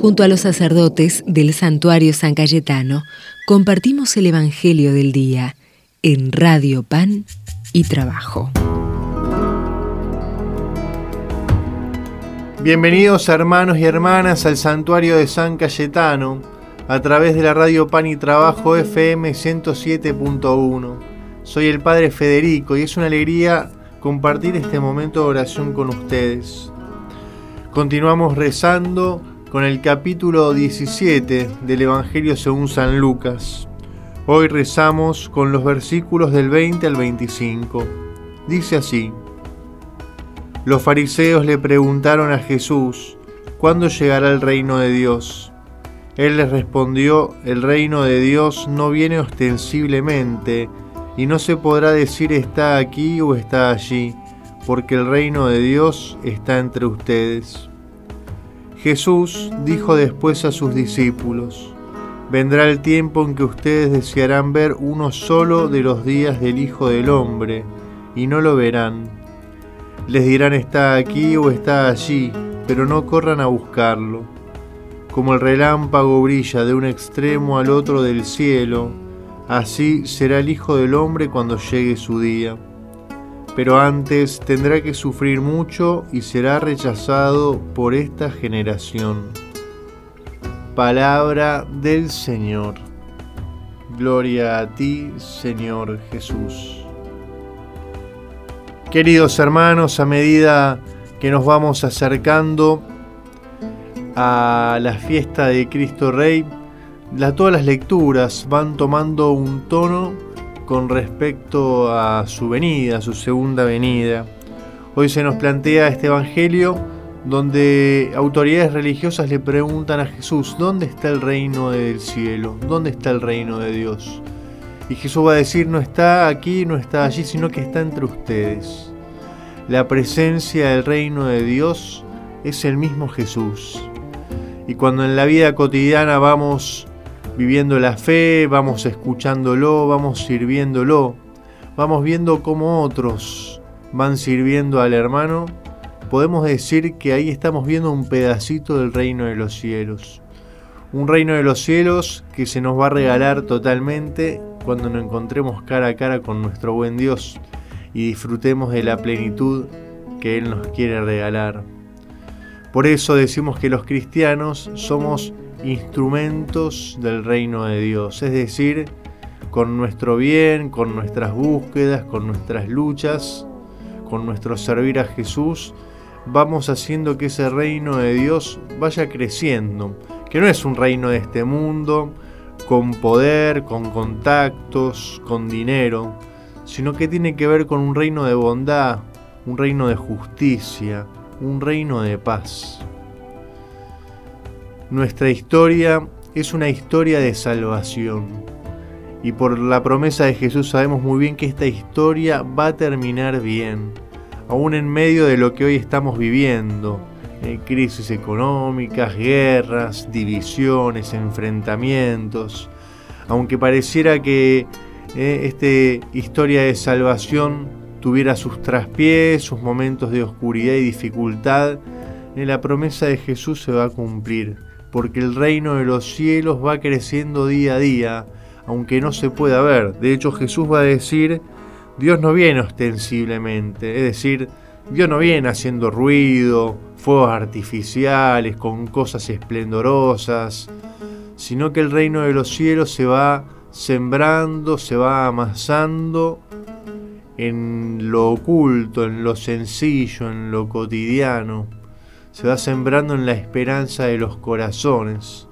Junto a los sacerdotes del santuario San Cayetano, compartimos el Evangelio del Día en Radio Pan y Trabajo. Bienvenidos hermanos y hermanas al santuario de San Cayetano a través de la radio Pan y Trabajo FM 107.1. Soy el Padre Federico y es una alegría compartir este momento de oración con ustedes. Continuamos rezando con el capítulo 17 del Evangelio según San Lucas. Hoy rezamos con los versículos del 20 al 25. Dice así, los fariseos le preguntaron a Jesús, ¿cuándo llegará el reino de Dios? Él les respondió, el reino de Dios no viene ostensiblemente, y no se podrá decir está aquí o está allí, porque el reino de Dios está entre ustedes. Jesús dijo después a sus discípulos, Vendrá el tiempo en que ustedes desearán ver uno solo de los días del Hijo del Hombre, y no lo verán. Les dirán está aquí o está allí, pero no corran a buscarlo. Como el relámpago brilla de un extremo al otro del cielo, así será el Hijo del Hombre cuando llegue su día pero antes tendrá que sufrir mucho y será rechazado por esta generación. Palabra del Señor. Gloria a ti, Señor Jesús. Queridos hermanos, a medida que nos vamos acercando a la fiesta de Cristo Rey, todas las lecturas van tomando un tono con respecto a su venida, a su segunda venida. Hoy se nos plantea este Evangelio donde autoridades religiosas le preguntan a Jesús, ¿dónde está el reino del cielo? ¿Dónde está el reino de Dios? Y Jesús va a decir, no está aquí, no está allí, sino que está entre ustedes. La presencia del reino de Dios es el mismo Jesús. Y cuando en la vida cotidiana vamos viviendo la fe, vamos escuchándolo, vamos sirviéndolo, vamos viendo cómo otros van sirviendo al hermano, podemos decir que ahí estamos viendo un pedacito del reino de los cielos. Un reino de los cielos que se nos va a regalar totalmente cuando nos encontremos cara a cara con nuestro buen Dios y disfrutemos de la plenitud que Él nos quiere regalar. Por eso decimos que los cristianos somos instrumentos del reino de Dios, es decir, con nuestro bien, con nuestras búsquedas, con nuestras luchas, con nuestro servir a Jesús, vamos haciendo que ese reino de Dios vaya creciendo, que no es un reino de este mundo, con poder, con contactos, con dinero, sino que tiene que ver con un reino de bondad, un reino de justicia, un reino de paz. Nuestra historia es una historia de salvación. Y por la promesa de Jesús sabemos muy bien que esta historia va a terminar bien, aún en medio de lo que hoy estamos viviendo. Eh, crisis económicas, guerras, divisiones, enfrentamientos. Aunque pareciera que eh, esta historia de salvación tuviera sus traspiés, sus momentos de oscuridad y dificultad, la promesa de Jesús se va a cumplir porque el reino de los cielos va creciendo día a día, aunque no se pueda ver. De hecho, Jesús va a decir, Dios no viene ostensiblemente, es decir, Dios no viene haciendo ruido, fuegos artificiales, con cosas esplendorosas, sino que el reino de los cielos se va sembrando, se va amasando en lo oculto, en lo sencillo, en lo cotidiano. Se va sembrando en la esperanza de los corazones.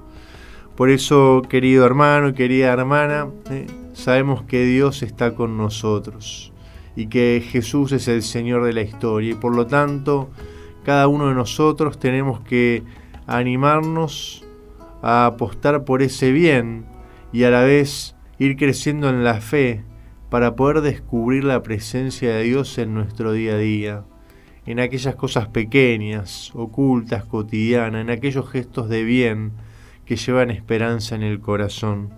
Por eso, querido hermano, querida hermana, eh, sabemos que Dios está con nosotros y que Jesús es el Señor de la historia. Y por lo tanto cada uno de nosotros tenemos que animarnos a apostar por ese bien y a la vez ir creciendo en la fe para poder descubrir la presencia de Dios en nuestro día a día en aquellas cosas pequeñas, ocultas, cotidianas, en aquellos gestos de bien que llevan esperanza en el corazón.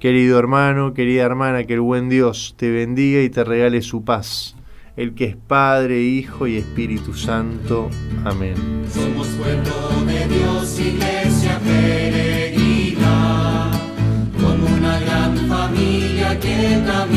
Querido hermano, querida hermana, que el buen Dios te bendiga y te regale su paz el que es Padre, Hijo y Espíritu Santo. Amén. Somos de Dios, iglesia again.